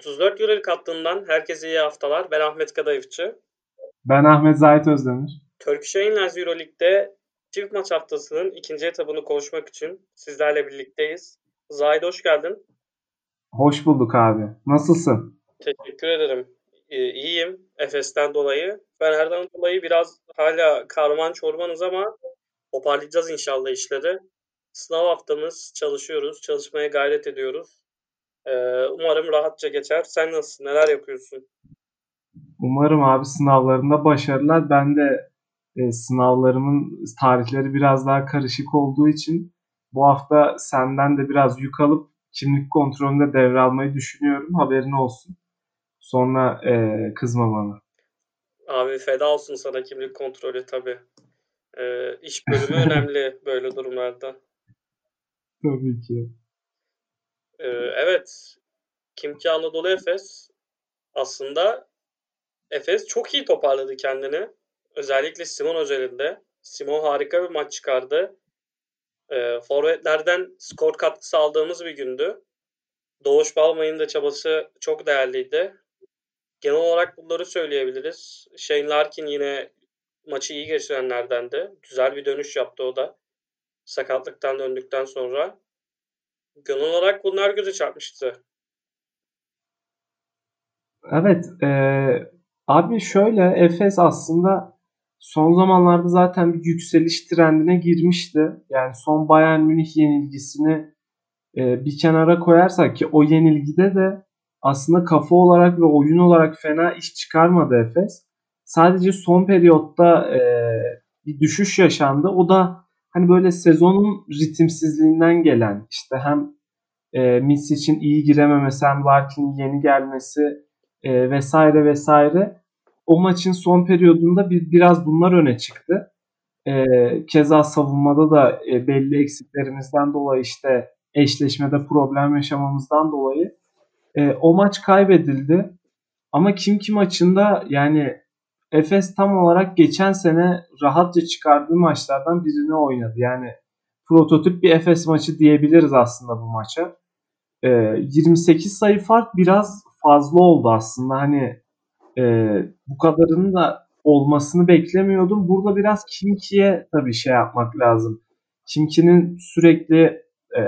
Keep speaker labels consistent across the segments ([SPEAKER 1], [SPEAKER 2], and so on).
[SPEAKER 1] 34 Euroleague hattından herkese iyi haftalar. Ben Ahmet Kadayıfçı.
[SPEAKER 2] Ben Ahmet Zahit Özdemir.
[SPEAKER 1] Turkish Airlines Euroleague'de çift maç haftasının ikinci etabını konuşmak için sizlerle birlikteyiz. Zahid hoş geldin.
[SPEAKER 2] Hoş bulduk abi. Nasılsın?
[SPEAKER 1] Teşekkür ederim. Ee, iyiyim Efes'ten dolayı. Fener'den dolayı biraz hala karman çormanız ama toparlayacağız inşallah işleri. Sınav haftamız çalışıyoruz, çalışmaya gayret ediyoruz. Ee, umarım rahatça geçer. Sen nasılsın? Neler yapıyorsun?
[SPEAKER 2] Umarım abi sınavlarında başarılar. Ben de e, sınavlarımın tarihleri biraz daha karışık olduğu için bu hafta senden de biraz yük alıp kimlik kontrolünde devralmayı düşünüyorum. Haberin olsun. Sonra e, kızma bana.
[SPEAKER 1] Abi feda olsun sana kimlik kontrolü tabii. Ee, iş bölümü önemli böyle durumlarda.
[SPEAKER 2] Tabii ki.
[SPEAKER 1] Ee, evet. Kimki Anadolu Efes aslında Efes çok iyi toparladı kendini. Özellikle Simon özelinde. Simon harika bir maç çıkardı. E, forvetlerden skor katkısı aldığımız bir gündü. Doğuş Balmay'ın da çabası çok değerliydi. Genel olarak bunları söyleyebiliriz. Shane Larkin yine maçı iyi geçirenlerdendi. Güzel bir dönüş yaptı o da. Sakatlıktan döndükten sonra. Genel olarak bunlar göze çarpmıştı.
[SPEAKER 2] Evet. E, abi şöyle Efes aslında son zamanlarda zaten bir yükseliş trendine girmişti. Yani son Bayern Münih yenilgisini e, bir kenara koyarsak ki o yenilgide de aslında kafa olarak ve oyun olarak fena iş çıkarmadı Efes. Sadece son periyotta e, bir düşüş yaşandı. O da hani böyle sezonun ritimsizliğinden gelen işte hem e, Miss için iyi girememesi hem Larkin'in yeni gelmesi e, vesaire vesaire o maçın son periyodunda bir biraz bunlar öne çıktı. E, keza savunmada da e, belli eksiklerimizden dolayı işte eşleşmede problem yaşamamızdan dolayı e, o maç kaybedildi. Ama kim kim maçında yani Efes tam olarak geçen sene rahatça çıkardığı maçlardan birini oynadı. Yani prototip bir Efes maçı diyebiliriz aslında bu maça. E, 28 sayı fark biraz fazla oldu aslında. Hani e, bu kadarının da olmasını beklemiyordum. Burada biraz Kimki'ye tabii şey yapmak lazım. Kimki'nin sürekli e,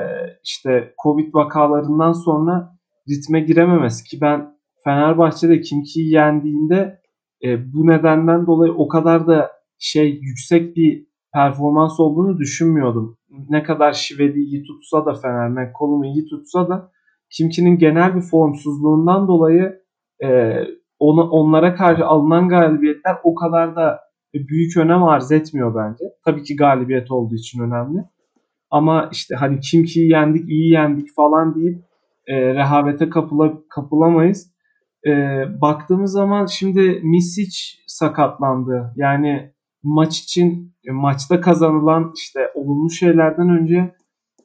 [SPEAKER 2] işte Covid vakalarından sonra ritme girememesi ki ben Fenerbahçe'de Kimki'yi yendiğinde e, bu nedenden dolayı o kadar da şey yüksek bir performans olduğunu düşünmüyordum. Ne kadar Şivedi iyi tutsa da Fener, McCollum iyi tutsa da Kimki'nin genel bir formsuzluğundan dolayı e, ona, onlara karşı alınan galibiyetler o kadar da büyük önem arz etmiyor bence. Tabii ki galibiyet olduğu için önemli. Ama işte hani kim ki yendik, iyi yendik falan deyip e, rehavete kapıla, kapılamayız. E, baktığımız zaman şimdi Misic sakatlandı. Yani maç için e, maçta kazanılan işte olumlu şeylerden önce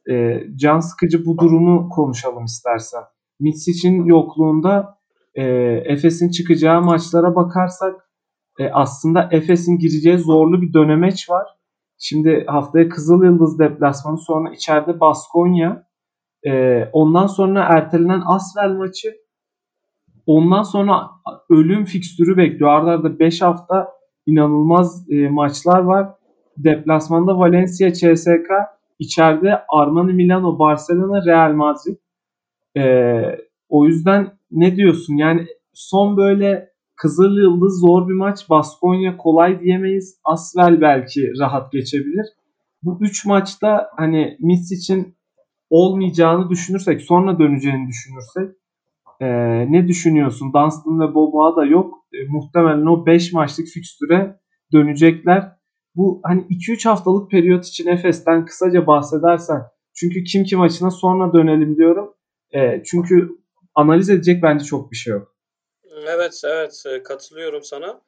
[SPEAKER 2] e, can sıkıcı bu durumu konuşalım istersen. Misic'in yokluğunda e, Efes'in çıkacağı maçlara bakarsak e, aslında Efes'in gireceği zorlu bir dönemeç var. Şimdi haftaya Kızıl Yıldız deplasmanı sonra içeride Baskonya. E, ondan sonra ertelenen Asvel maçı. Ondan sonra ölüm fikstürü bekliyor. Arda arda 5 hafta inanılmaz e, maçlar var. Deplasmanda Valencia, CSK, içeride Armani Milano, Barcelona, Real Madrid. E, o yüzden ne diyorsun? Yani son böyle Kızıl Yıldız zor bir maç. Baskonya kolay diyemeyiz. Asvel belki rahat geçebilir. Bu üç maçta hani Miss için olmayacağını düşünürsek, sonra döneceğini düşünürsek e, ne düşünüyorsun? Dunstan ve Boboa da yok. E, muhtemelen o 5 maçlık fikstüre dönecekler. Bu hani 2-3 haftalık periyot için Efes'ten kısaca bahsedersen. Çünkü kim kim maçına sonra dönelim diyorum. E, çünkü analiz edecek bence çok bir şey yok.
[SPEAKER 1] Evet, evet e, katılıyorum sana.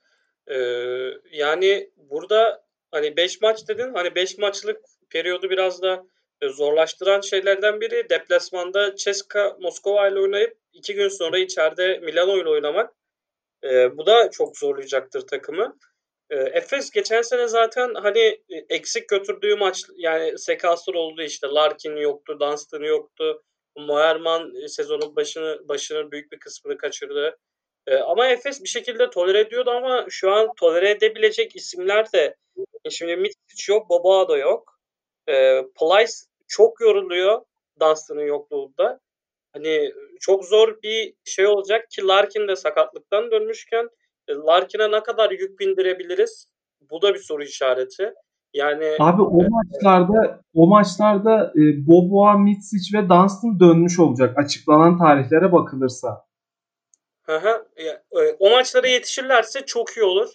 [SPEAKER 1] Ee, yani burada hani 5 maç dedin. Hani 5 maçlık periyodu biraz da zorlaştıran şeylerden biri deplasmanda Ceska Moskova ile oynayıp 2 gün sonra içeride Milano ile oynamak. Ee, bu da çok zorlayacaktır takımı. Ee, Efes geçen sene zaten hani e, eksik götürdüğü maç yani sekanslar oldu işte Larkin yoktu, Dunstan yoktu. Moerman sezonun başını başının büyük bir kısmını kaçırdı. E, ama Efes bir şekilde tolere ediyordu ama şu an tolere edebilecek isimler de e, şimdi Mitic yok, Boboa da yok. E, Plyce çok yoruluyor Dunstan'ın yokluğunda. Hani çok zor bir şey olacak ki Larkin de sakatlıktan dönmüşken e, Larkin'e ne kadar yük bindirebiliriz? Bu da bir soru işareti. Yani
[SPEAKER 2] Abi o maçlarda o maçlarda e, Boboa, Mitsic ve Dunstan dönmüş olacak açıklanan tarihlere bakılırsa.
[SPEAKER 1] Hı hı. E, o maçlara yetişirlerse çok iyi olur.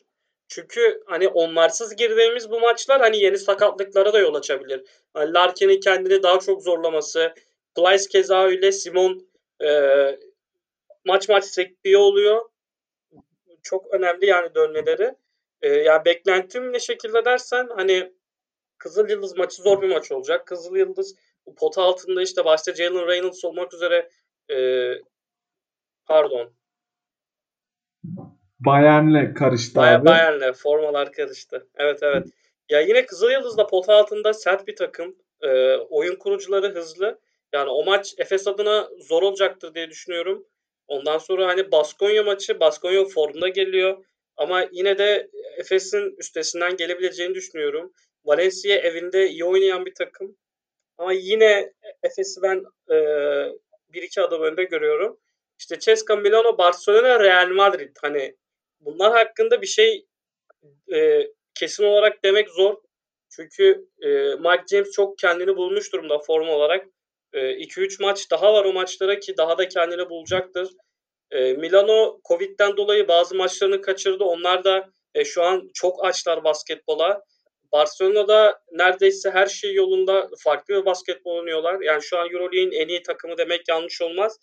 [SPEAKER 1] Çünkü hani onlarsız girdiğimiz bu maçlar hani yeni sakatlıklara da yol açabilir. Yani Larkin'in kendini daha çok zorlaması, Plyce keza öyle, Simon e, maç maç sektiği oluyor. Çok önemli yani dönmeleri. E, yani beklentim ne şekilde dersen hani Kızıl Yıldız maçı zor bir maç olacak. Kızıl Yıldız pota altında işte başta Jalen Reynolds olmak üzere e, pardon
[SPEAKER 2] Bayern'le karıştı
[SPEAKER 1] Bay-
[SPEAKER 2] abi.
[SPEAKER 1] Bayern'le formalar karıştı. Evet evet. Ya yine Kızıl Yıldız da pota altında sert bir takım. E, oyun kurucuları hızlı. Yani o maç Efes adına zor olacaktır diye düşünüyorum. Ondan sonra hani Baskonya maçı, Baskonya formda geliyor. Ama yine de Efes'in üstesinden gelebileceğini düşünüyorum. Valencia evinde iyi oynayan bir takım. Ama yine Efes'i ben e, bir iki adım önde görüyorum. İşte Ceska, Milano, Barcelona, Real Madrid. Hani bunlar hakkında bir şey e, kesin olarak demek zor. Çünkü e, Mike James çok kendini bulmuş durumda form olarak. 2-3 e, maç daha var o maçlara ki daha da kendini bulacaktır. E, Milano Covid'den dolayı bazı maçlarını kaçırdı. Onlar da e, şu an çok açlar basketbola. Barcelona'da neredeyse her şey yolunda farklı bir basketbol oynuyorlar. Yani şu an Euroleague'in en iyi takımı demek yanlış olmaz.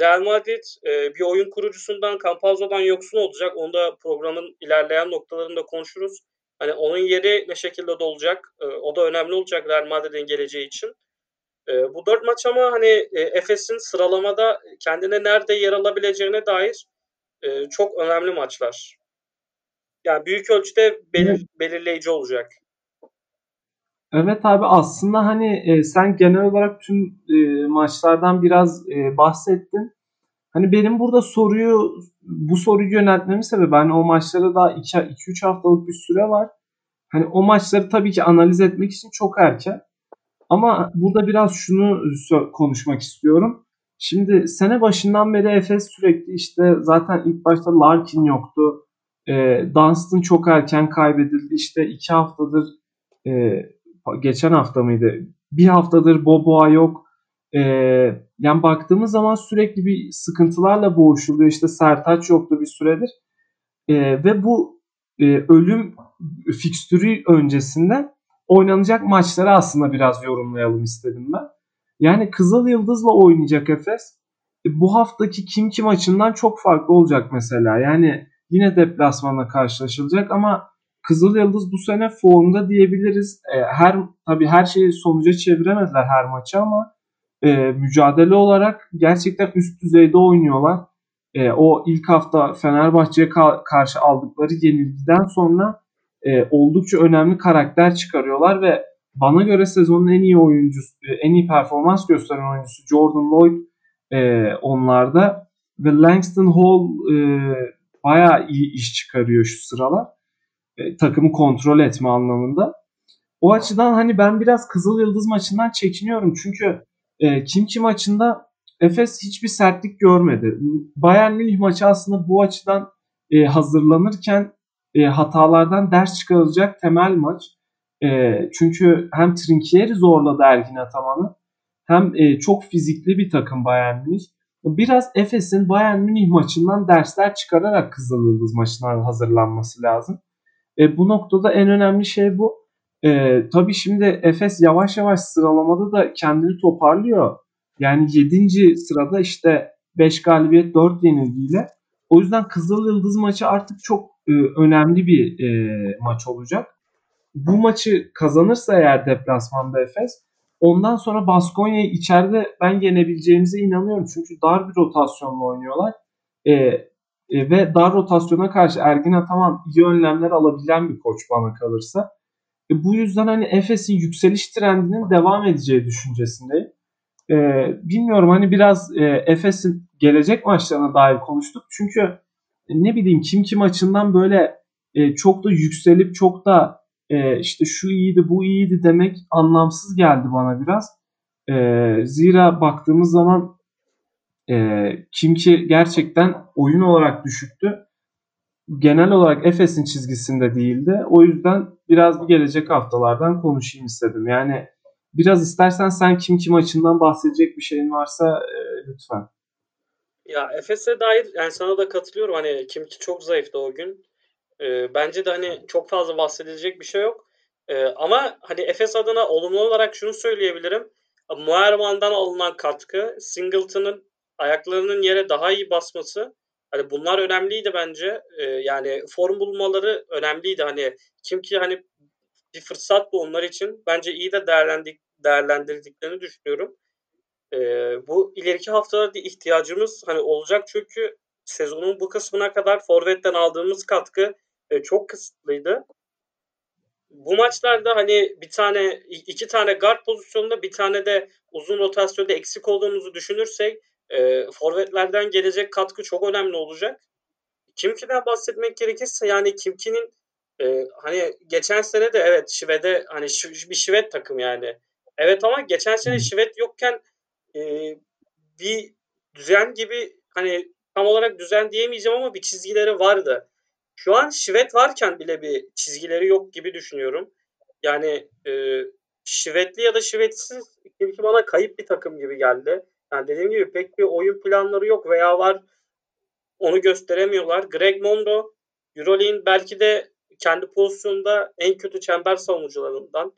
[SPEAKER 1] Real Madrid e, bir oyun kurucusundan, Campazzo'dan yoksun olacak. Onu da programın ilerleyen noktalarında konuşuruz. Hani onun yeri ne şekilde dolacak? E, o da önemli olacak Real Madrid'in geleceği için. E, bu dört maç ama hani e, Efes'in sıralamada kendine nerede yer alabileceğine dair e, çok önemli maçlar. Yani büyük ölçüde belir, belirleyici olacak.
[SPEAKER 2] Evet abi aslında hani e, sen genel olarak tüm e, maçlardan biraz e, bahsettin. Hani benim burada soruyu bu soruyu yöneltmemin sebebi hani o maçlara daha 2-3 haftalık bir süre var. Hani o maçları tabii ki analiz etmek için çok erken. Ama burada biraz şunu konuşmak istiyorum. Şimdi sene başından beri Efes sürekli işte zaten ilk başta Larkin yoktu. E, Dunstan çok erken kaybedildi. İşte iki haftadır e, geçen hafta mıydı? Bir haftadır Boboa yok. E, yani baktığımız zaman sürekli bir sıkıntılarla boğuşuluyor. İşte Sertaç yoktu bir süredir. E, ve bu e, ölüm fikstürü öncesinde oynanacak maçları aslında biraz yorumlayalım istedim ben. Yani Kızıl Yıldız'la oynayacak Efes. E, bu haftaki kim kim maçından çok farklı olacak mesela. Yani yine deplasmanla karşılaşılacak ama Kızıl Yıldız bu sene formda diyebiliriz. E, her tabii her şeyi sonuca çeviremediler her maçı ama e, mücadele olarak gerçekten üst düzeyde oynuyorlar. E, o ilk hafta Fenerbahçe'ye ka- karşı aldıkları yenilgiden sonra e, oldukça önemli karakter çıkarıyorlar ve bana göre sezonun en iyi oyuncusu, e, en iyi performans gösteren oyuncusu Jordan Lloyd e, onlarda ve Langston Hall e, bayağı iyi iş çıkarıyor şu sıralar. E, takımı kontrol etme anlamında. O açıdan hani ben biraz Kızıl Yıldız maçından çekiniyorum. Çünkü e, Kimki maçında Efes hiçbir sertlik görmedi. Bayern Münih maçı aslında bu açıdan e, hazırlanırken e, hatalardan ders çıkarılacak temel maç. E, çünkü hem Trinkieri zorladı Ergin Ataman'ı hem e, çok fizikli bir takım Bayern Münih. Biraz Efes'in Bayern Münih maçından dersler çıkararak Kızıl Yıldız maçına hazırlanması lazım. E, bu noktada en önemli şey bu. E, tabii şimdi Efes yavaş yavaş sıralamada da kendini toparlıyor. Yani 7. sırada işte 5 galibiyet 4 yenilgiyle. O yüzden Kızıl Yıldız maçı artık çok e, önemli bir e, maç olacak. Bu maçı kazanırsa eğer deplasmanda Efes ondan sonra Baskonya'yı içeride ben yenebileceğimize inanıyorum. Çünkü dar bir rotasyonla oynuyorlar. E, e, ve dar rotasyona karşı Ergin Ataman iyi önlemler alabilen bir koç bana kalırsa. E, bu yüzden hani Efes'in yükseliş trendinin devam edeceği düşüncesindeyim. e, bilmiyorum hani biraz e, Efes'in gelecek maçlarına dair konuştuk. Çünkü e, ne bileyim kim kim açından böyle e, çok da yükselip çok da e, işte şu iyiydi bu iyiydi demek anlamsız geldi bana biraz. E, zira baktığımız zaman e, Kimki gerçekten oyun olarak düşüktü. Genel olarak Efes'in çizgisinde değildi. O yüzden biraz bir gelecek haftalardan konuşayım istedim. Yani biraz istersen sen kim kim açından bahsedecek bir şeyin varsa e, lütfen.
[SPEAKER 1] Ya Efes'e dair yani sana da katılıyorum. Hani Kimki çok zayıftı o gün. E, bence de hani çok fazla bahsedilecek bir şey yok. E, ama hani Efes adına olumlu olarak şunu söyleyebilirim. Muerman'dan alınan katkı, Singleton'ın ayaklarının yere daha iyi basması hani bunlar önemliydi bence. E, yani form bulmaları önemliydi. Hani kim ki hani bir fırsat bu onlar için. Bence iyi de değerlendik, değerlendirdiklerini düşünüyorum. E, bu ileriki haftalarda ihtiyacımız hani olacak çünkü sezonun bu kısmına kadar forvetten aldığımız katkı e, çok kısıtlıydı. Bu maçlarda hani bir tane iki tane guard pozisyonunda bir tane de uzun rotasyonda eksik olduğumuzu düşünürsek e, forvetlerden gelecek katkı çok önemli olacak. Kimki'den bahsetmek gerekirse yani Kimki'nin e, hani geçen sene de evet Şive'de hani bir Şivet takım yani. Evet ama geçen sene Şivet yokken e, bir düzen gibi hani tam olarak düzen diyemeyeceğim ama bir çizgileri vardı. Şu an Şivet varken bile bir çizgileri yok gibi düşünüyorum. Yani e, Şivetli ya da Şivetsiz Kimki bana kayıp bir takım gibi geldi. Yani dediğim gibi pek bir oyun planları yok veya var onu gösteremiyorlar. Greg Monroe Euroleague'in belki de kendi pozisyonunda en kötü çember savunucularından.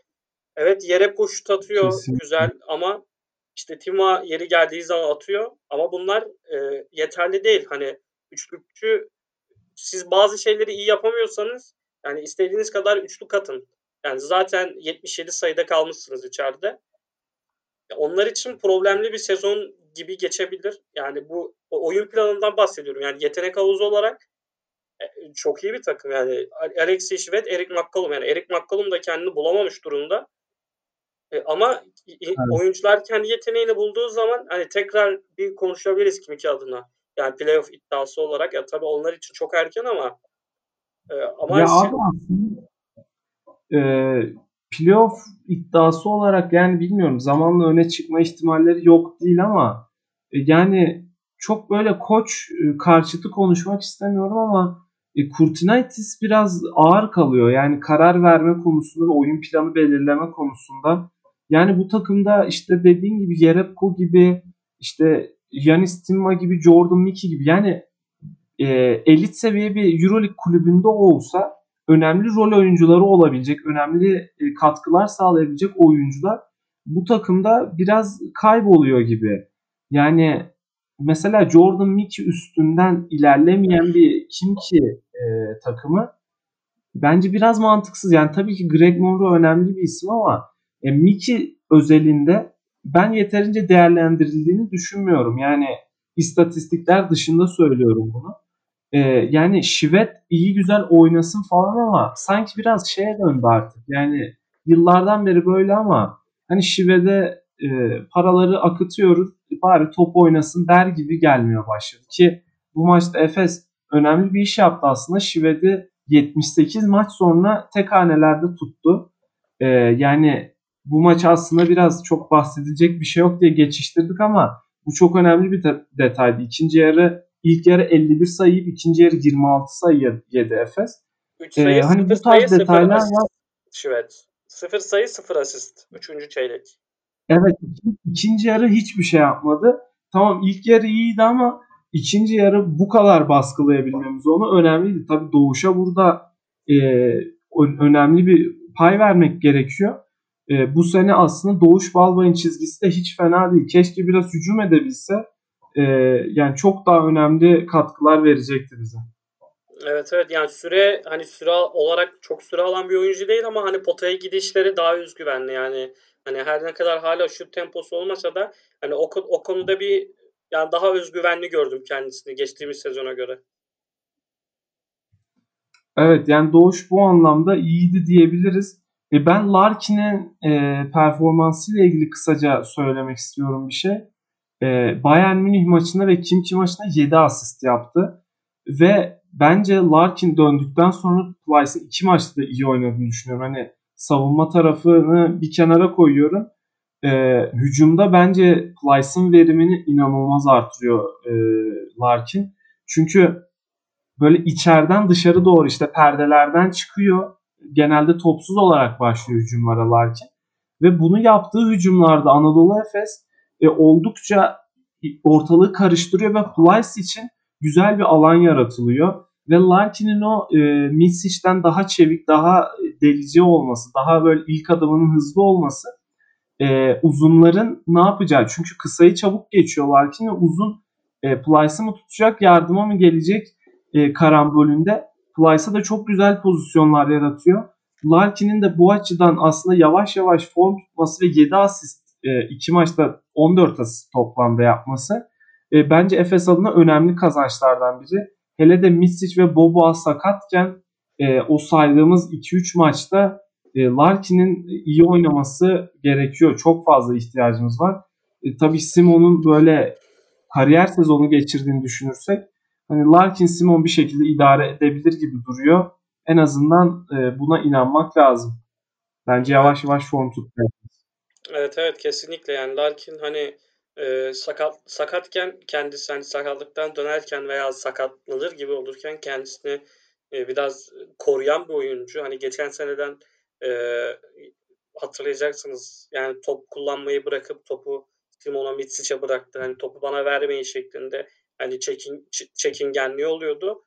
[SPEAKER 1] Evet yere koşut atıyor Kesinlikle. güzel ama işte Tima yeri geldiği zaman atıyor ama bunlar e, yeterli değil. Hani üçlükçü siz bazı şeyleri iyi yapamıyorsanız yani istediğiniz kadar üçlü katın. Yani zaten 77 sayıda kalmışsınız içeride. Onlar için problemli bir sezon gibi geçebilir. Yani bu oyun planından bahsediyorum. Yani yetenek havuzu olarak e, çok iyi bir takım. Yani Alexey Şivet, Eric McCollum. Yani Eric McCollum da kendini bulamamış durumda. E, ama evet. oyuncular kendi yeteneğini bulduğu zaman hani tekrar bir konuşabiliriz kim iki adına. Yani playoff iddiası olarak. Ya tabii onlar için çok erken ama
[SPEAKER 2] e, ama ya abi aslında e, playoff iddiası olarak yani bilmiyorum zamanla öne çıkma ihtimalleri yok değil ama e, yani çok böyle koç e, karşıtı konuşmak istemiyorum ama e, Kurtinaitis biraz ağır kalıyor. Yani karar verme konusunda ve oyun planı belirleme konusunda. Yani bu takımda işte dediğim gibi Jerebko gibi işte Yanis Timma gibi Jordan Mickey gibi yani e, elit seviye bir Euroleague kulübünde olsa önemli rol oyuncuları olabilecek, önemli e, katkılar sağlayabilecek oyuncular bu takımda biraz kayboluyor gibi. Yani mesela Jordan Mickey üstünden ilerlemeyen bir kim ki e, takımı bence biraz mantıksız. Yani tabii ki Greg Monroe önemli bir isim ama e, Mickey özelinde ben yeterince değerlendirildiğini düşünmüyorum. Yani istatistikler dışında söylüyorum bunu. Ee, yani Şivet iyi güzel oynasın falan ama sanki biraz şeye döndü artık. Yani yıllardan beri böyle ama hani Şivet'e e, paraları akıtıyoruz bari top oynasın der gibi gelmiyor başladı. Ki bu maçta Efes önemli bir iş yaptı aslında. Şivet'i 78 maç sonra tek hanelerde tuttu. Ee, yani bu maç aslında biraz çok bahsedilecek bir şey yok diye geçiştirdik ama bu çok önemli bir detaydı. İkinci yarı ilk yarı 51 sayı ikinci yarı 26 sayı yedi Efes.
[SPEAKER 1] 3 sayı, ee, hani bu tarz sayı, detaylar var. Evet. 0 sayı 0 asist. Üçüncü çeyrek.
[SPEAKER 2] Evet. ikinci yarı hiçbir şey yapmadı. Tamam ilk yarı iyiydi ama ikinci yarı bu kadar baskılayabilmemiz onu önemliydi. Tabii Doğuş'a burada e, önemli bir pay vermek gerekiyor. E, bu sene aslında Doğuş Balbay'ın çizgisi de hiç fena değil. Keşke biraz hücum edebilse. E, yani çok daha önemli katkılar verecekti bize.
[SPEAKER 1] Evet evet yani süre hani süre olarak çok süre alan bir oyuncu değil ama hani potaya gidişleri daha özgüvenli yani hani her ne kadar hala şut temposu olmasa da hani o, o konuda bir yani daha özgüvenli gördüm kendisini geçtiğimiz sezona göre.
[SPEAKER 2] Evet yani Doğuş bu anlamda iyiydi diyebiliriz. E ben Larkin'in e, performansıyla ilgili kısaca söylemek istiyorum bir şey. E, Bayern Münih maçında ve Kimki maçında 7 asist yaptı. Ve bence Larkin döndükten sonra Plyce'ın iki maçta da iyi oynadığını düşünüyorum. Hani savunma tarafını bir kenara koyuyorum. E, hücumda bence Plyce'ın verimini inanılmaz artırıyor e, Larkin. Çünkü böyle içeriden dışarı doğru işte perdelerden çıkıyor. Genelde topsuz olarak başlıyor hücumlara Larkin. Ve bunu yaptığı hücumlarda Anadolu Efes e, oldukça ortalığı karıştırıyor ve Plyce için güzel bir alan yaratılıyor. Ve Larkin'in o e, Misic'den daha çevik, daha delici olması, daha böyle ilk adımının hızlı olması e, uzunların ne yapacağı. Çünkü kısayı çabuk geçiyor Larkin ve uzun e, Plyce'ı mı tutacak, yardıma mı gelecek e, karambolünde. Plyce'a da çok güzel pozisyonlar yaratıyor. Larkin'in de bu açıdan aslında yavaş yavaş form tutması ve 7 asist 2 e, maçta 14 asist toplamda yapması e, bence Efes adına önemli kazançlardan biri. Hele de Misic ve Boboa sakatken e, o saydığımız 2-3 maçta e, Larkin'in iyi oynaması gerekiyor. Çok fazla ihtiyacımız var. E, tabii Simon'un böyle kariyer sezonu geçirdiğini düşünürsek hani Larkin Simon bir şekilde idare edebilir gibi duruyor. En azından e, buna inanmak lazım. Bence yavaş yavaş form tutmaya.
[SPEAKER 1] Evet evet kesinlikle yani Larkin hani e, sakat sakatken kendisi hani sakatlıktan dönerken veya sakatlanır gibi olurken kendisini e, biraz koruyan bir oyuncu. Hani geçen seneden e, hatırlayacaksınız yani top kullanmayı bırakıp topu Simon'a Mitsic'e bıraktı. Hani topu bana vermeyin şeklinde hani çekin, çekingenliği oluyordu.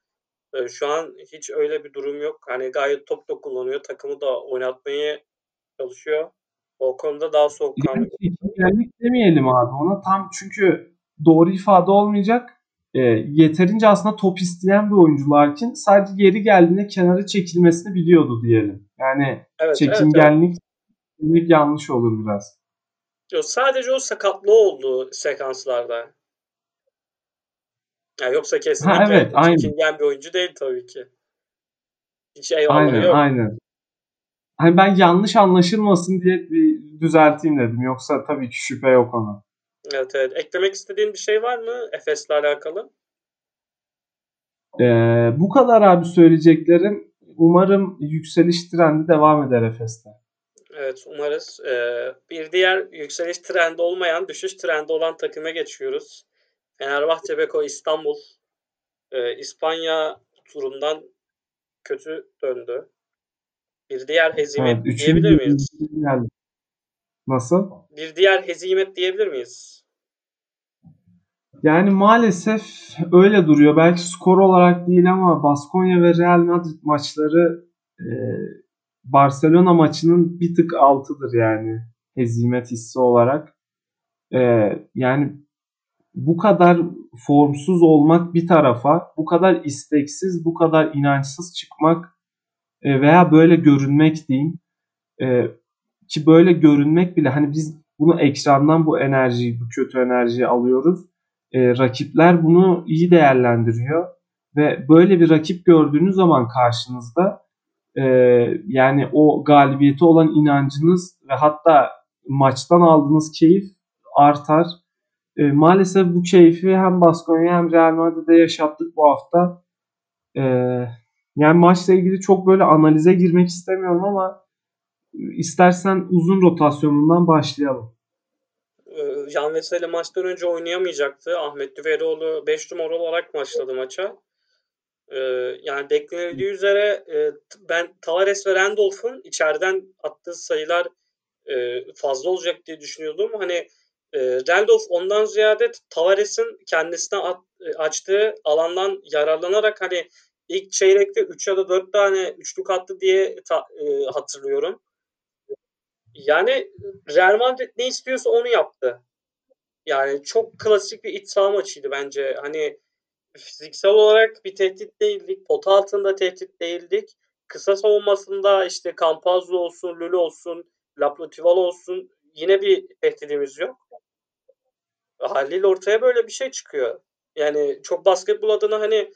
[SPEAKER 1] E, şu an hiç öyle bir durum yok. Hani gayet top da kullanıyor. Takımı da oynatmaya çalışıyor. O konuda daha soğukkanlı.
[SPEAKER 2] Çekingenlik demeyelim abi ona tam çünkü doğru ifade olmayacak. E, yeterince aslında top isteyen bir oyuncu Larkin sadece geri geldiğinde kenara çekilmesini biliyordu diyelim. Yani evet, çekingenlik evet, evet. yanlış olur biraz.
[SPEAKER 1] Sadece o sakatlığı oldu sekanslarda. Yani yoksa kesinlikle ha, evet, çekingen bir oyuncu değil tabii ki.
[SPEAKER 2] Hiç eyvallah aynen, yok. Aynen. Hani ben yanlış anlaşılmasın diye bir düzelteyim dedim. Yoksa tabii ki şüphe yok ona.
[SPEAKER 1] Evet evet. Eklemek istediğin bir şey var mı Efes'le alakalı?
[SPEAKER 2] Ee, bu kadar abi söyleyeceklerim. Umarım yükseliş trendi devam eder Efes'te.
[SPEAKER 1] Evet umarız. Ee, bir diğer yükseliş trendi olmayan, düşüş trendi olan takıma geçiyoruz. Fenerbahçe Beko İstanbul. Ee, İspanya turundan kötü döndü. Bir diğer hezimet evet, diyebilir miyiz?
[SPEAKER 2] Geldi. Nasıl?
[SPEAKER 1] Bir diğer hezimet diyebilir miyiz?
[SPEAKER 2] Yani maalesef öyle duruyor. Belki skor olarak değil ama Baskonya ve Real Madrid maçları e, Barcelona maçının bir tık altıdır yani hezimet hissi olarak. E, yani bu kadar formsuz olmak bir tarafa, bu kadar isteksiz, bu kadar inançsız çıkmak e, veya böyle görünmek diyeyim e, ki böyle görünmek bile hani biz bunu ekrandan bu enerjiyi, bu kötü enerjiyi alıyoruz. E, rakipler bunu iyi değerlendiriyor ve böyle bir rakip gördüğünüz zaman karşınızda yani o galibiyete olan inancınız ve hatta maçtan aldığınız keyif artar. Maalesef bu keyfi hem Baskonya hem Real Madrid'de yaşattık bu hafta. E, yani maçla ilgili çok böyle analize girmek istemiyorum ama istersen uzun rotasyonundan başlayalım.
[SPEAKER 1] Can ee, Veseli maçtan önce oynayamayacaktı. Ahmet Düveroğlu 5 numara olarak başladı maça. Ee, yani beklenildiği üzere e, ben Tavares ve Randolph'un içeriden attığı sayılar e, fazla olacak diye düşünüyordum. Hani e, Randolph ondan ziyade Tavares'in kendisine açtığı alandan yararlanarak hani ilk çeyrekte 3 ya da 4 tane üçlük attı diye ta, e, hatırlıyorum. Yani Real Madrid ne istiyorsa onu yaptı. Yani çok klasik bir iç saha maçıydı bence. Hani fiziksel olarak bir tehdit değildik. Pota altında tehdit değildik. Kısa savunmasında işte Campazzo olsun, Lulu olsun, Laprotival olsun yine bir tehdidimiz yok. Haliyle ortaya böyle bir şey çıkıyor. Yani çok basketbol adına hani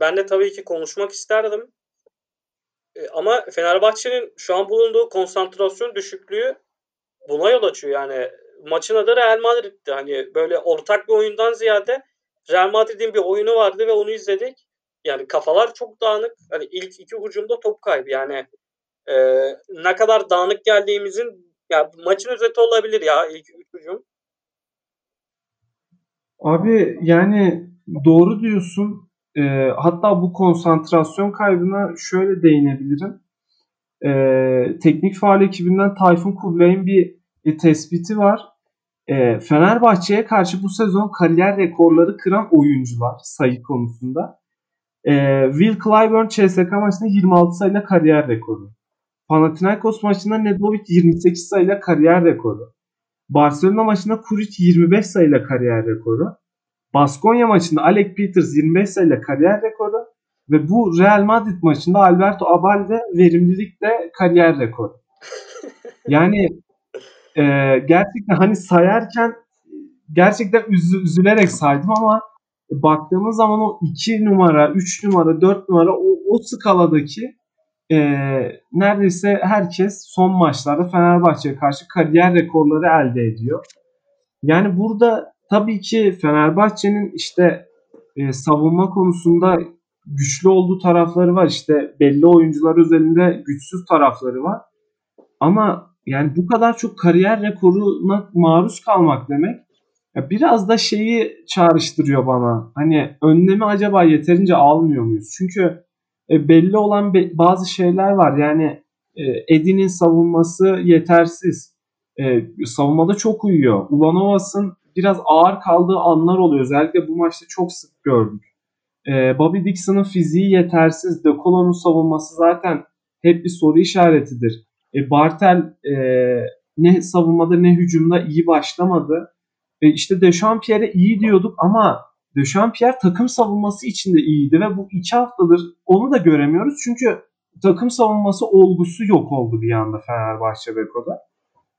[SPEAKER 1] ben de tabii ki konuşmak isterdim. E, ama Fenerbahçe'nin şu an bulunduğu konsantrasyon düşüklüğü buna yol açıyor. Yani maçın adı Real Madrid'ti. Hani böyle ortak bir oyundan ziyade Real Madrid'in bir oyunu vardı ve onu izledik. Yani kafalar çok dağınık. Hani ilk iki hücumda top kaybı. Yani e, ne kadar dağınık geldiğimizin ya maçın özeti olabilir ya ilk üç hücum.
[SPEAKER 2] Abi yani doğru diyorsun. E, hatta bu konsantrasyon kaybına şöyle değinebilirim. E, teknik faal ekibinden Tayfun Kublay'ın bir, bir tespiti var. E, Fenerbahçe'ye karşı bu sezon kariyer rekorları kıran oyuncular sayı konusunda. E, Will Clyburn CSK maçında 26 sayıyla kariyer rekoru. Panathinaikos maçında Nedovic 28 sayıyla kariyer rekoru. Barcelona maçında Kuric 25 sayıyla kariyer rekoru. Baskonya maçında Alec Peters 25 sayıyla kariyer rekoru. Ve bu Real Madrid maçında Alberto Abalde verimlilikle kariyer rekoru. Yani e, gerçekten hani sayarken gerçekten üzü, üzülerek saydım ama baktığımız zaman o 2 numara, 3 numara, 4 numara o, o skaladaki e, neredeyse herkes son maçlarda Fenerbahçe'ye karşı kariyer rekorları elde ediyor. Yani burada tabii ki Fenerbahçe'nin işte e, savunma konusunda güçlü olduğu tarafları var. İşte belli oyuncular özelinde güçsüz tarafları var. Ama yani bu kadar çok kariyer rekoruna maruz kalmak demek ya biraz da şeyi çağrıştırıyor bana. Hani önlemi acaba yeterince almıyor muyuz? Çünkü e, belli olan be, bazı şeyler var. Yani e, Edin'in savunması yetersiz. E, savunmada çok uyuyor. Ulanovas'ın biraz ağır kaldığı anlar oluyor. Özellikle bu maçta çok sık gördük. E, Bobby Dixon'ın fiziği yetersiz. De Colo'nun savunması zaten hep bir soru işaretidir. E, Bartel e, ne savunmada ne hücumda iyi başlamadı. E, işte Dechampierre iyi diyorduk ama Dechampierre takım savunması için de iyiydi ve bu iki haftadır onu da göremiyoruz. Çünkü takım savunması olgusu yok oldu bir anda Fenerbahçe Beko'da.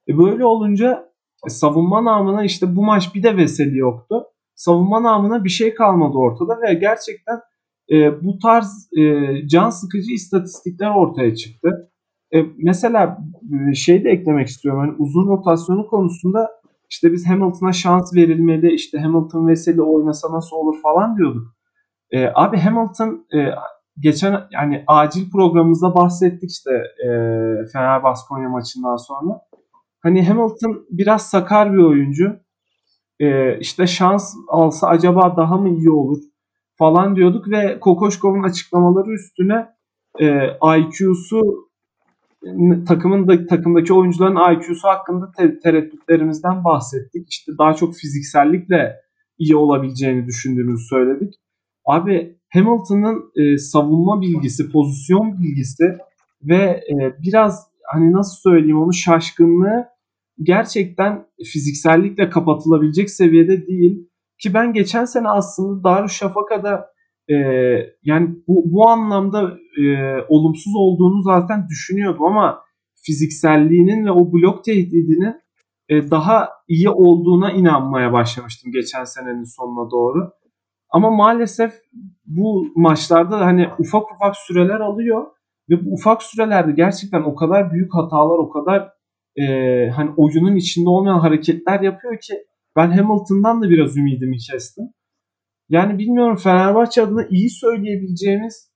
[SPEAKER 2] E böyle olunca e, savunma namına işte bu maç bir de Veseli yoktu. Savunma namına bir şey kalmadı ortada ve gerçekten e, bu tarz e, can sıkıcı istatistikler ortaya çıktı. E, mesela e, şey de eklemek istiyorum. Yani uzun rotasyonu konusunda işte biz Hamilton'a şans verilmeli, işte Hamilton Veseli oynasa nasıl olur falan diyorduk. E, abi Hamilton e, geçen yani acil programımızda bahsettik işte e, Fener Baskonya maçından sonra. Hani Hamilton biraz sakar bir oyuncu. E, işte şans alsa acaba daha mı iyi olur falan diyorduk ve Kokoşkov'un açıklamaları üstüne e, IQ'su takımın da takımdaki oyuncuların IQ'su hakkında te- tereddütlerimizden bahsettik. İşte daha çok fiziksellikle iyi olabileceğini düşündüğümüzü söyledik. Abi Hamilton'ın e, savunma bilgisi, pozisyon bilgisi ve e, biraz hani nasıl söyleyeyim onu şaşkınlığı gerçekten fiziksellikle kapatılabilecek seviyede değil. Ki ben geçen sene aslında Darüşşafaka'da e, yani bu, bu anlamda e, olumsuz olduğunu zaten düşünüyordum ama fizikselliğinin ve o blok tehdidinin e, daha iyi olduğuna inanmaya başlamıştım geçen senenin sonuna doğru. Ama maalesef bu maçlarda hani ufak ufak süreler alıyor ve bu ufak sürelerde gerçekten o kadar büyük hatalar, o kadar e, hani oyunun içinde olmayan hareketler yapıyor ki ben Hamilton'dan da biraz ümidimi kestim. Yani bilmiyorum Fenerbahçe adına iyi söyleyebileceğimiz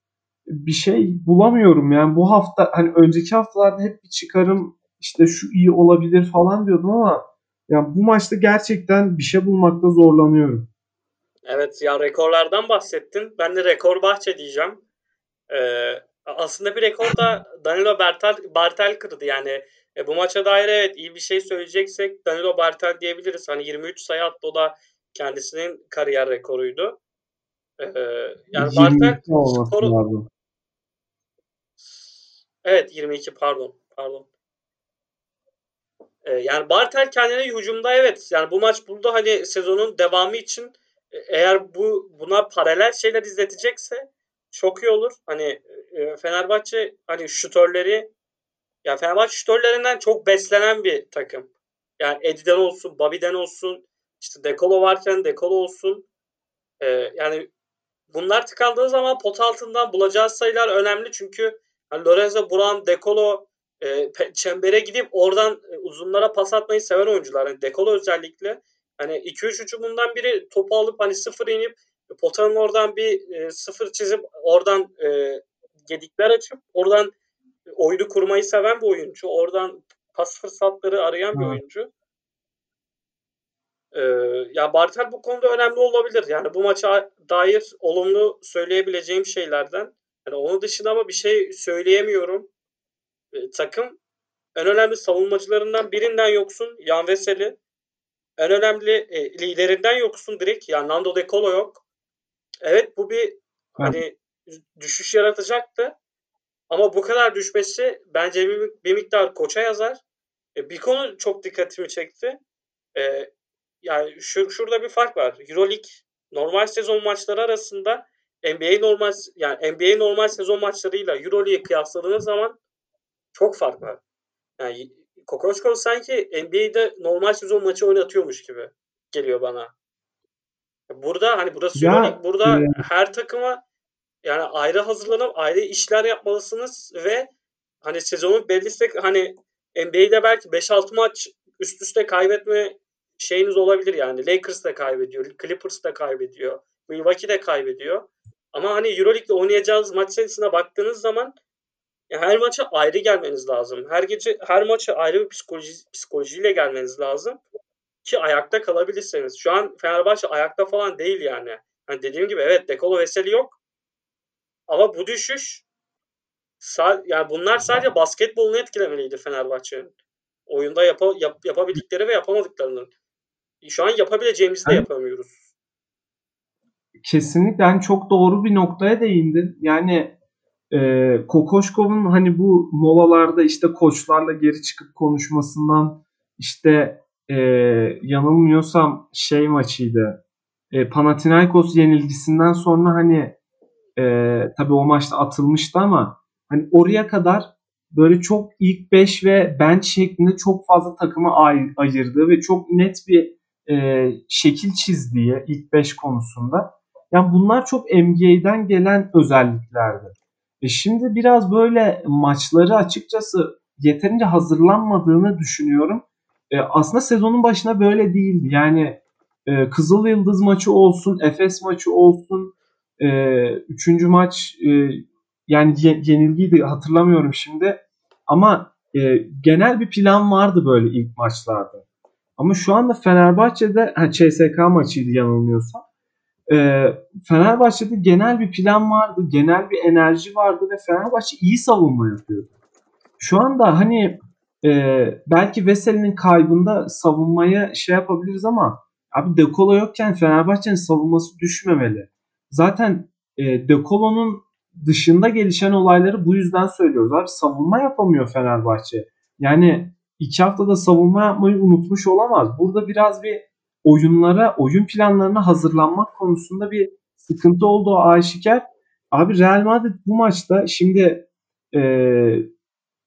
[SPEAKER 2] bir şey bulamıyorum. Yani bu hafta hani önceki haftalarda hep bir çıkarım işte şu iyi olabilir falan diyordum ama yani bu maçta gerçekten bir şey bulmakta zorlanıyorum.
[SPEAKER 1] Evet ya rekorlardan bahsettin. Ben de rekor bahçe diyeceğim. Ee, aslında bir rekor da Danilo Bertel, Bartel kırdı. Yani e, bu maça dair evet iyi bir şey söyleyeceksek Danilo Bartel diyebiliriz. Hani 23 sayı attı o da kendisinin kariyer rekoruydu. Ee, yani Bartel skoru... Evet 22 pardon. Pardon. Ee, yani Bartel kendine hücumda evet. Yani bu maç burada hani sezonun devamı için e, eğer bu buna paralel şeyler izletecekse çok iyi olur. Hani e, Fenerbahçe hani şutörleri ya Fenerbahçe şutörlerinden çok beslenen bir takım. Yani Edi'den olsun, Babi'den olsun, işte Dekolo varken Dekolo olsun. Ee, yani bunlar tıkandığı zaman pot altından bulacağı sayılar önemli çünkü Hani Lorenzo Brown, Dekolo e, çembere gidip oradan e, uzunlara pas atmayı seven oyuncular. Yani Dekolo özellikle hani 2-3 hücumundan biri topu alıp hani sıfır inip potanın oradan bir e, sıfır çizip oradan e, gedikler açıp oradan oyunu kurmayı seven bir oyuncu. Oradan pas fırsatları arayan bir oyuncu. Ee, ya Bartel bu konuda önemli olabilir. Yani bu maça dair olumlu söyleyebileceğim şeylerden. Yani onun dışında ama bir şey söyleyemiyorum. Ee, takım en önemli savunmacılarından birinden yoksun. Yan Veseli. En önemli e, liderinden yoksun direkt. Yani Nando De Colo yok. Evet bu bir hani düşüş yaratacaktı. Ama bu kadar düşmesi bence bir, bir miktar koça yazar. E, bir konu çok dikkatimi çekti. E, yani şu, şurada bir fark var. EuroLeague normal sezon maçları arasında NBA normal yani NBA normal sezon maçlarıyla EuroLeague'e kıyasladığınız zaman çok fark var. Yani Kokoşko sanki NBA'de normal sezon maçı oynatıyormuş gibi geliyor bana. Burada hani burası ya, EuroLeague. Burada e... her takıma yani ayrı hazırlanıp ayrı işler yapmalısınız ve hani sezonun belli hani NBA'de belki 5-6 maç üst üste kaybetme şeyiniz olabilir yani. Lakers da kaybediyor, Clippers da kaybediyor, Milwaukee de kaybediyor. Ama hani EuroLeague'de oynayacağınız maç sayısına baktığınız zaman ya her maça ayrı gelmeniz lazım. Her gece her maça ayrı bir psikoloji, psikolojiyle gelmeniz lazım ki ayakta kalabilirseniz. Şu an Fenerbahçe ayakta falan değil yani. Hani dediğim gibi evet Dekolo Veseli yok. Ama bu düşüş yani bunlar sadece basketbolunu etkilemeliydi Fenerbahçe'nin. Oyunda yap, yap, yapabildikleri ve yapamadıklarının. Şu an yapabileceğimizi de yapamıyoruz.
[SPEAKER 2] Kesinlikle yani çok doğru bir noktaya değindin. Yani e, Kokoşkov'un hani bu molalarda işte koçlarla geri çıkıp konuşmasından işte e, yanılmıyorsam şey maçıydı. E, Panathinaikos yenilgisinden sonra hani e, tabii o maçta atılmıştı ama hani oraya kadar böyle çok ilk 5 ve bench şeklinde çok fazla takıma ay- ayırdığı ve çok net bir e, şekil çizdiği ilk 5 konusunda. Yani bunlar çok NBA'den gelen özelliklerdi. E şimdi biraz böyle maçları açıkçası yeterince hazırlanmadığını düşünüyorum. E, aslında sezonun başına böyle değildi. Yani e, Kızıl Yıldız maçı olsun, Efes maçı olsun, e, üçüncü maç e, yani yenilgiydi hatırlamıyorum şimdi. Ama e, genel bir plan vardı böyle ilk maçlarda. Ama şu anda Fenerbahçe'de ha, CSK maçıydı yanılmıyorsam. E, Fenerbahçe'de genel bir plan vardı. Genel bir enerji vardı ve Fenerbahçe iyi savunma yapıyordu. Şu anda hani e, belki Veseli'nin kaybında savunmaya şey yapabiliriz ama abi Dekolo yokken Fenerbahçe'nin savunması düşmemeli. Zaten e, Dekolo'nun dışında gelişen olayları bu yüzden söylüyoruz. Abi savunma yapamıyor Fenerbahçe. Yani iki haftada savunma yapmayı unutmuş olamaz. Burada biraz bir oyunlara, oyun planlarına hazırlanmak konusunda bir sıkıntı olduğu aşikar. Abi Real Madrid bu maçta şimdi e,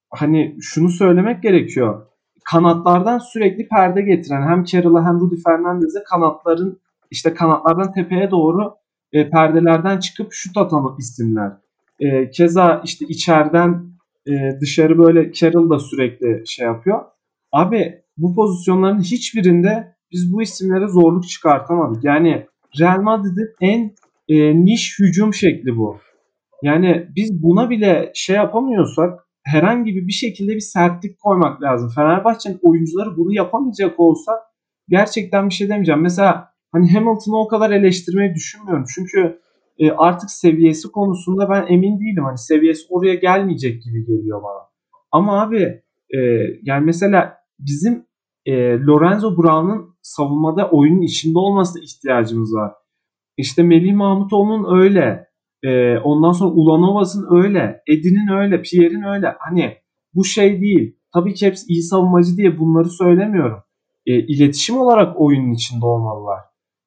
[SPEAKER 2] hani şunu söylemek gerekiyor. Kanatlardan sürekli perde getiren hem Carroll'a hem Rudy Fernandez'e kanatların işte kanatlardan tepeye doğru e, perdelerden çıkıp şut atan isimler. E, keza işte içeriden e, dışarı böyle Carroll da sürekli şey yapıyor. Abi bu pozisyonların hiçbirinde biz bu isimlere zorluk çıkartamadık. Yani Real Madrid'in en e, niş hücum şekli bu. Yani biz buna bile şey yapamıyorsak herhangi bir şekilde bir sertlik koymak lazım. Fenerbahçe'nin oyuncuları bunu yapamayacak olsa gerçekten bir şey demeyeceğim. Mesela hani Hamilton'ı o kadar eleştirmeyi düşünmüyorum. Çünkü e, artık seviyesi konusunda ben emin değilim. Hani seviyesi oraya gelmeyecek gibi geliyor bana. Ama abi e, yani mesela bizim e, Lorenzo Brown'un savunmada oyunun içinde olmasına ihtiyacımız var. İşte Melih Mahmutoğlu'nun öyle. E, ondan sonra Ulanovas'ın öyle. Edin'in öyle. Pierre'in öyle. Hani bu şey değil. Tabii ki hepsi iyi savunmacı diye bunları söylemiyorum. E, iletişim olarak oyunun içinde olmalılar.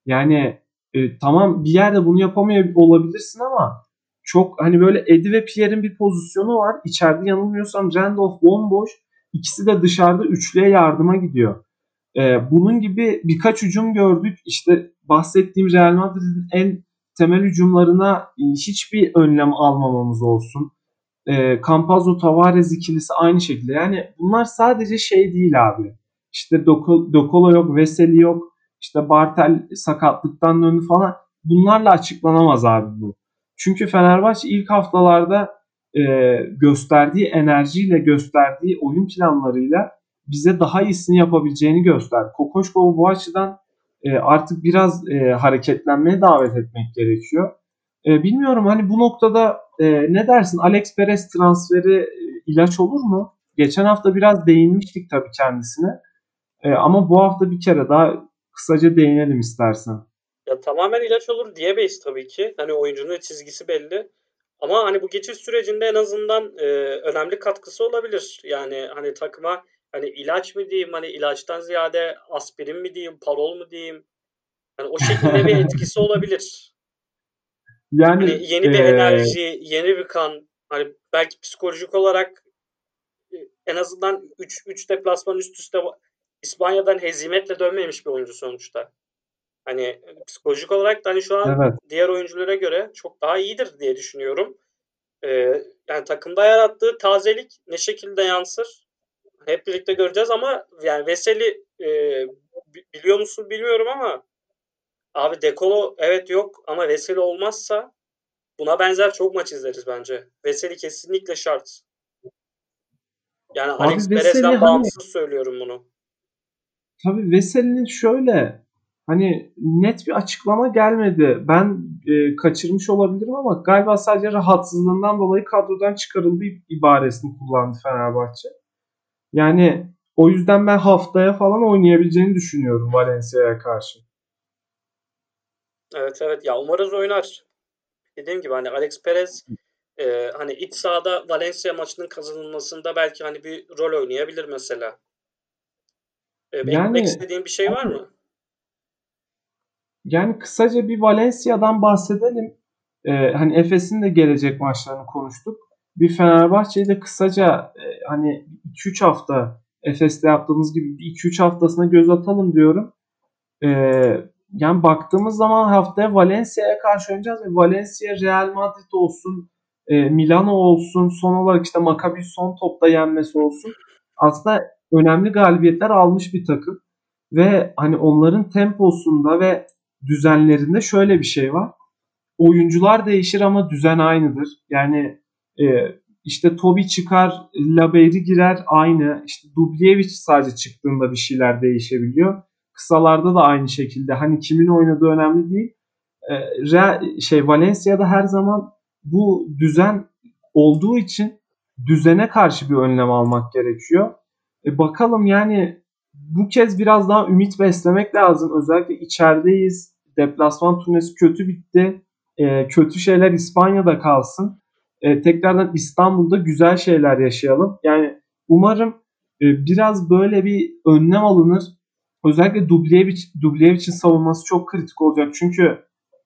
[SPEAKER 2] Yani e, tamam bir yerde bunu yapamıyor olabilirsin ama çok hani böyle Eddie ve Pierre'in bir pozisyonu var. İçeride yanılmıyorsam Randolph bomboş. İkisi de dışarıda üçlüye yardıma gidiyor. E, bunun gibi birkaç hücum gördük. İşte bahsettiğim Real Madrid'in en temel hücumlarına e, hiçbir önlem almamamız olsun. E, Campazzo Tavares ikilisi aynı şekilde. Yani bunlar sadece şey değil abi. İşte Dokolo yok, Veseli yok. İşte Bartel sakatlıktan döndü falan. Bunlarla açıklanamaz abi bu. Çünkü Fenerbahçe ilk haftalarda e, gösterdiği enerjiyle, gösterdiği oyun planlarıyla bize daha iyisini yapabileceğini göster. Kokoşkov'u bu açıdan e, artık biraz e, hareketlenmeye davet etmek gerekiyor. E, bilmiyorum hani bu noktada ne dersin? Alex Perez transferi ilaç olur mu? Geçen hafta biraz değinmiştik tabii kendisine. Ama bu hafta bir kere daha kısaca değinelim istersen.
[SPEAKER 1] Ya tamamen ilaç olur diyemeyiz tabii ki. Hani oyuncunun çizgisi belli. Ama hani bu geçiş sürecinde en azından e, önemli katkısı olabilir. Yani hani takıma hani ilaç mı diyeyim hani ilaçtan ziyade aspirin mi diyeyim parol mu diyeyim hani o şekilde bir etkisi olabilir. Yani hani yeni bir ee... enerji, yeni bir kan hani belki psikolojik olarak e, en azından 3 3 deplasman üst üste İspanya'dan hezimetle dönmemiş bir oyuncu sonuçta. Hani psikolojik olarak da hani şu an evet. diğer oyunculara göre çok daha iyidir diye düşünüyorum. Ee, yani takımda yarattığı tazelik ne şekilde yansır? Hep birlikte göreceğiz ama yani Veseli e, biliyor musun bilmiyorum ama abi Dekolo evet yok ama Veseli olmazsa buna benzer çok maç izleriz bence. Veseli kesinlikle şart. Yani abi Alex Perez'den hani... bağımsız söylüyorum bunu.
[SPEAKER 2] Tabii Veseli'nin şöyle hani net bir açıklama gelmedi. Ben e, kaçırmış olabilirim ama galiba sadece rahatsızlığından dolayı kadrodan çıkarıldı ibaresini kullandı Fenerbahçe. Yani o yüzden ben haftaya falan oynayabileceğini düşünüyorum Valencia'ya karşı.
[SPEAKER 1] Evet evet ya umarız oynar. Dediğim gibi hani Alex Perez e, hani iç sahada Valencia maçının kazanılmasında belki hani bir rol oynayabilir mesela. E, yani, eklemek istediğin bir şey var mı?
[SPEAKER 2] Yani kısaca bir Valencia'dan bahsedelim. Ee, hani Efes'in de gelecek maçlarını konuştuk. Bir Fenerbahçe'yi de kısaca e, hani 2-3 hafta Efes'te yaptığımız gibi 2-3 haftasına göz atalım diyorum. Ee, yani baktığımız zaman haftaya Valencia'ya karşı oynayacağız ve Valencia Real Madrid olsun, e, Milano olsun, son olarak işte Maccabi son topta yenmesi olsun. Aslında önemli galibiyetler almış bir takım. Ve hani onların temposunda ve düzenlerinde şöyle bir şey var. Oyuncular değişir ama düzen aynıdır. Yani e, işte Tobi çıkar, Labeyri girer aynı. İşte Dubljevic sadece çıktığında bir şeyler değişebiliyor. Kısalarda da aynı şekilde. Hani kimin oynadığı önemli değil. E, Real, şey Valencia'da her zaman bu düzen olduğu için düzene karşı bir önlem almak gerekiyor. E bakalım yani bu kez biraz daha ümit beslemek lazım. Özellikle içerideyiz. Deplasman turnesi kötü bitti. E, kötü şeyler İspanya'da kalsın. E, tekrardan İstanbul'da güzel şeyler yaşayalım. Yani umarım e, biraz böyle bir önlem alınır. Özellikle Dubljevic, Dublejevic'in savunması çok kritik olacak. Çünkü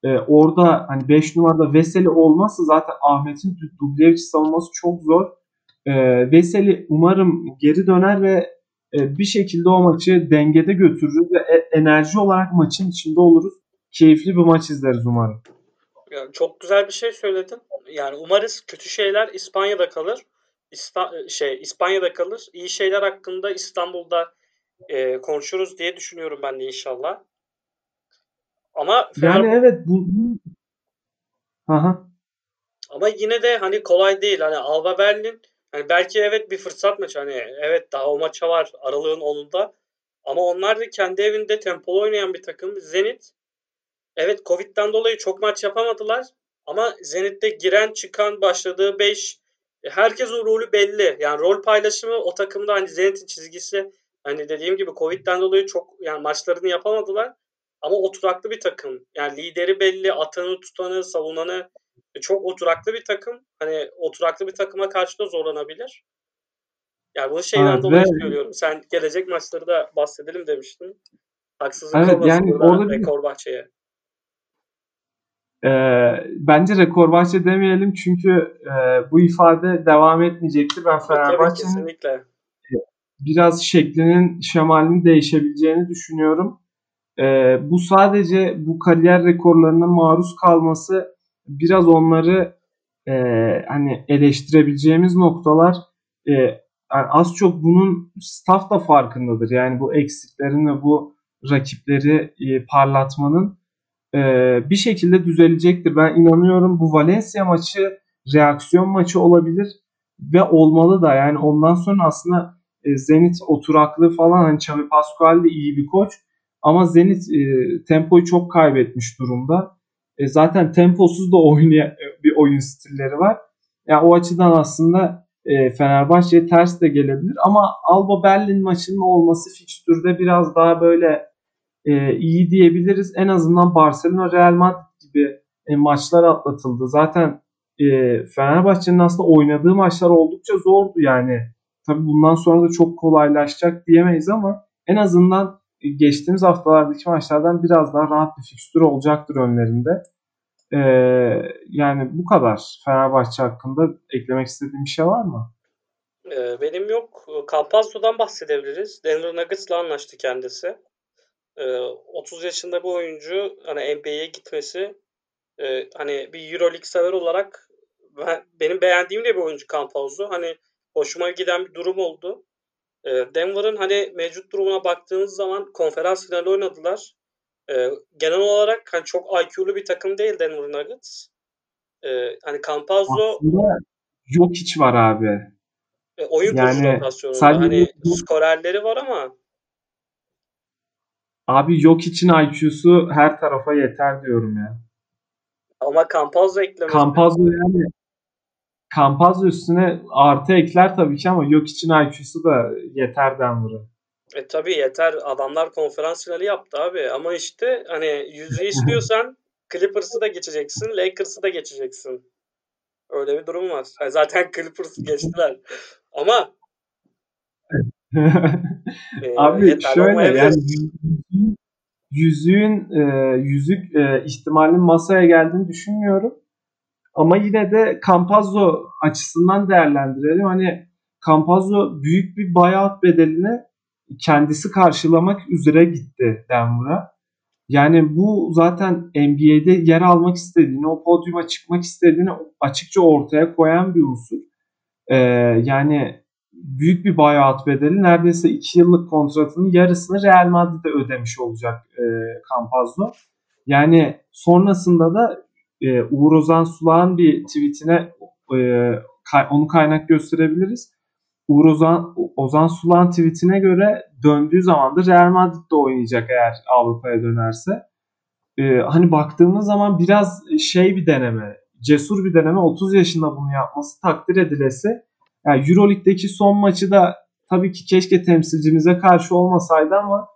[SPEAKER 2] e, orada hani 5 numarada Veseli olmazsa zaten Ahmet'in Dubljevic savunması çok zor. E, Veseli umarım geri döner ve e, bir şekilde o maçı dengede götürürüz ve e, enerji olarak maçın içinde oluruz. Keyifli bir maç izleriz umarım.
[SPEAKER 1] Yani çok güzel bir şey söyledin. Yani umarız kötü şeyler İspanya'da kalır. İsta- şey İspanya'da kalır. İyi şeyler hakkında İstanbul'da e, konuşuruz diye düşünüyorum ben de inşallah. Ama
[SPEAKER 2] Fener... yani evet bu Aha.
[SPEAKER 1] Ama yine de hani kolay değil. Hani Alba Berlin hani belki evet bir fırsat maç hani evet daha o maça var aralığın 10'unda. Ama onlar da kendi evinde tempolu oynayan bir takım. Zenit evet Covid'den dolayı çok maç yapamadılar. Ama Zenit'te giren çıkan başladığı 5 e, herkesin rolü belli. Yani rol paylaşımı o takımda hani Zenit'in çizgisi hani dediğim gibi Covid'den dolayı çok yani maçlarını yapamadılar. Ama oturaklı bir takım. Yani lideri belli, atanı, tutanı, savunanı e, çok oturaklı bir takım. Hani oturaklı bir takıma karşı da zorlanabilir. Yani bu şeyden ha, dolayı ve... söylüyorum. Sen gelecek maçları da bahsedelim demiştin. Haksızlık evet, olmasın yani orada rekor bahçeye.
[SPEAKER 2] E, bence rekor bahçe demeyelim çünkü e, bu ifade devam etmeyecektir. Ben Fenerbahçe'nin biraz şeklinin, şemalinin değişebileceğini düşünüyorum. E, bu sadece bu kariyer rekorlarına maruz kalması biraz onları e, hani eleştirebileceğimiz noktalar e, yani az çok bunun staff da farkındadır. Yani bu eksiklerin ve bu rakipleri e, parlatmanın e, bir şekilde düzelecektir. Ben inanıyorum bu Valencia maçı reaksiyon maçı olabilir ve olmalı da. Yani ondan sonra aslında e, Zenit oturaklı falan hani Xavi Pascual de iyi bir koç ama Zenit e, tempoyu çok kaybetmiş durumda. E, zaten temposuz da oynayan bir oyun stilleri var. Yani o açıdan aslında e, Fenerbahçe'ye ters de gelebilir ama Alba Berlin maçının olması fikstürde biraz daha böyle e, iyi diyebiliriz. En azından Barcelona Real Madrid gibi e, maçlar atlatıldı. Zaten e, Fenerbahçe'nin aslında oynadığı maçlar oldukça zordu yani. Tabii bundan sonra da çok kolaylaşacak diyemeyiz ama en azından geçtiğimiz haftalardaki maçlardan biraz daha rahat bir fikstür olacaktır önlerinde. Ee, yani bu kadar. Fenerbahçe hakkında eklemek istediğim bir şey var mı?
[SPEAKER 1] Ee, benim yok. Campazzo'dan bahsedebiliriz. Denver Nuggets'la anlaştı kendisi. Ee, 30 yaşında bu oyuncu hani NBA'ye gitmesi e, hani bir Euroleague sever olarak ben, benim beğendiğim de bir oyuncu Campazzo. Hani hoşuma giden bir durum oldu. Ee, Denver'ın hani mevcut durumuna baktığınız zaman konferans finali oynadılar. Ee, genel olarak hani çok IQ'lu bir takım değil Denver Nuggets. Ee, hani Campazzo
[SPEAKER 2] yok hiç var abi.
[SPEAKER 1] E, oyun yani, kurucu rotasyonunda. Hani skorerleri var ama
[SPEAKER 2] Abi yok için IQ'su her tarafa yeter diyorum ya.
[SPEAKER 1] Ama Campazzo eklemesi.
[SPEAKER 2] Campazzo yani Campazzo üstüne artı ekler tabii ki ama yok için IQ'su da yeter Denver'a.
[SPEAKER 1] E tabii yeter. Adamlar konferans finali yaptı abi. Ama işte hani yüzü istiyorsan Clippers'ı da geçeceksin, Lakers'ı da geçeceksin. Öyle bir durum var. Yani zaten Clippers'ı geçtiler. Ama
[SPEAKER 2] e, Abi şöyle yani yüzüğün e, yüzük e, ihtimalinin masaya geldiğini düşünmüyorum. Ama yine de Campazzo açısından değerlendirelim. Hani Campazzo büyük bir buyout bedelini kendisi karşılamak üzere gitti Denver'a. Yani bu zaten NBA'de yer almak istediğini, o podyuma çıkmak istediğini açıkça ortaya koyan bir unsur. Ee, yani büyük bir buyout bedeli neredeyse 2 yıllık kontratının yarısını Real Madrid'e ödemiş olacak e, Campazzo. Yani sonrasında da e, Uğur Ozan Sulağ'ın bir tweetine e, onu kaynak gösterebiliriz. Uğur Ozan, Ozan Sulağ'ın tweetine göre döndüğü zaman da Real Madrid'de oynayacak eğer Avrupa'ya dönerse. Ee, hani baktığımız zaman biraz şey bir deneme, cesur bir deneme. 30 yaşında bunu yapması takdir edilesi. Yani Euroleague'deki son maçı da tabii ki keşke temsilcimize karşı olmasaydı ama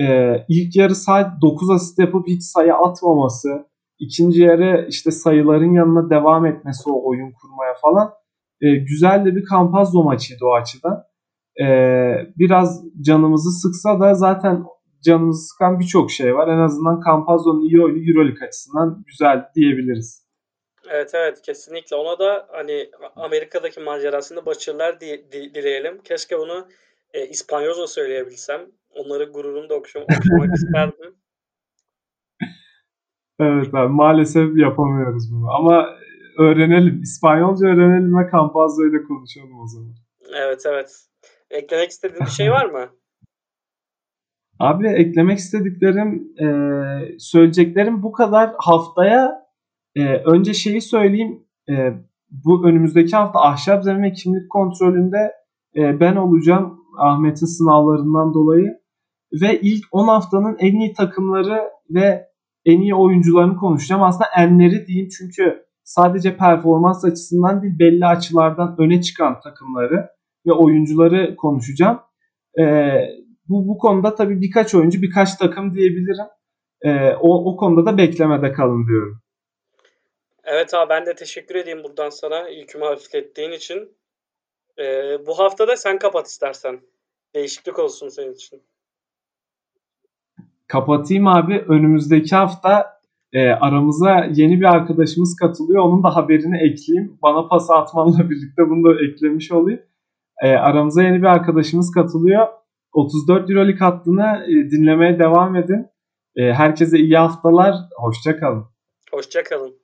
[SPEAKER 2] e, ilk yarı sadece 9 asist yapıp hiç sayı atmaması, ikinci yarı işte sayıların yanına devam etmesi o oyun kurmaya falan e, güzel de bir Campazzo maçıydı o açıdan. E, biraz canımızı sıksa da zaten canımızı sıkan birçok şey var. En azından Campazzo'nun iyi oyunu Euroleague açısından güzel diyebiliriz.
[SPEAKER 1] Evet evet kesinlikle. Ona da hani Amerika'daki macerasında başarılar di- di- dileyelim. Keşke bunu e, İspanyolca söyleyebilsem. Onları gururunu da okşam- okşamak isterdim.
[SPEAKER 2] Evet abi maalesef yapamıyoruz bunu. Ama öğrenelim. İspanyolca öğrenelim ve Campazzo ile konuşalım o zaman.
[SPEAKER 1] Evet evet. Eklemek istediğin bir şey var mı?
[SPEAKER 2] Abi eklemek istediklerim, e, söyleyeceklerim bu kadar. Haftaya e, önce şeyi söyleyeyim. E, bu önümüzdeki hafta ahşap zemin kimlik kontrolünde e, ben olacağım Ahmet'in sınavlarından dolayı. Ve ilk 10 haftanın en iyi takımları ve en iyi oyuncularını konuşacağım. Aslında enleri diyeyim çünkü sadece performans açısından değil belli açılardan öne çıkan takımları ve oyuncuları konuşacağım. Ee, bu, bu konuda tabii birkaç oyuncu birkaç takım diyebilirim. Ee, o, o konuda da beklemede kalın diyorum.
[SPEAKER 1] Evet abi ben de teşekkür edeyim buradan sana yükümü hafiflettiğin için. Ee, bu hafta da sen kapat istersen. Değişiklik olsun senin için.
[SPEAKER 2] Kapatayım abi. Önümüzdeki hafta e, aramıza yeni bir arkadaşımız katılıyor. Onun da haberini ekleyeyim. Bana pas atmanla birlikte bunu da eklemiş olayım. E, aramıza yeni bir arkadaşımız katılıyor. 34 Euroleague hattını e, dinlemeye devam edin. E, herkese iyi haftalar. Hoşçakalın.
[SPEAKER 1] Hoşçakalın.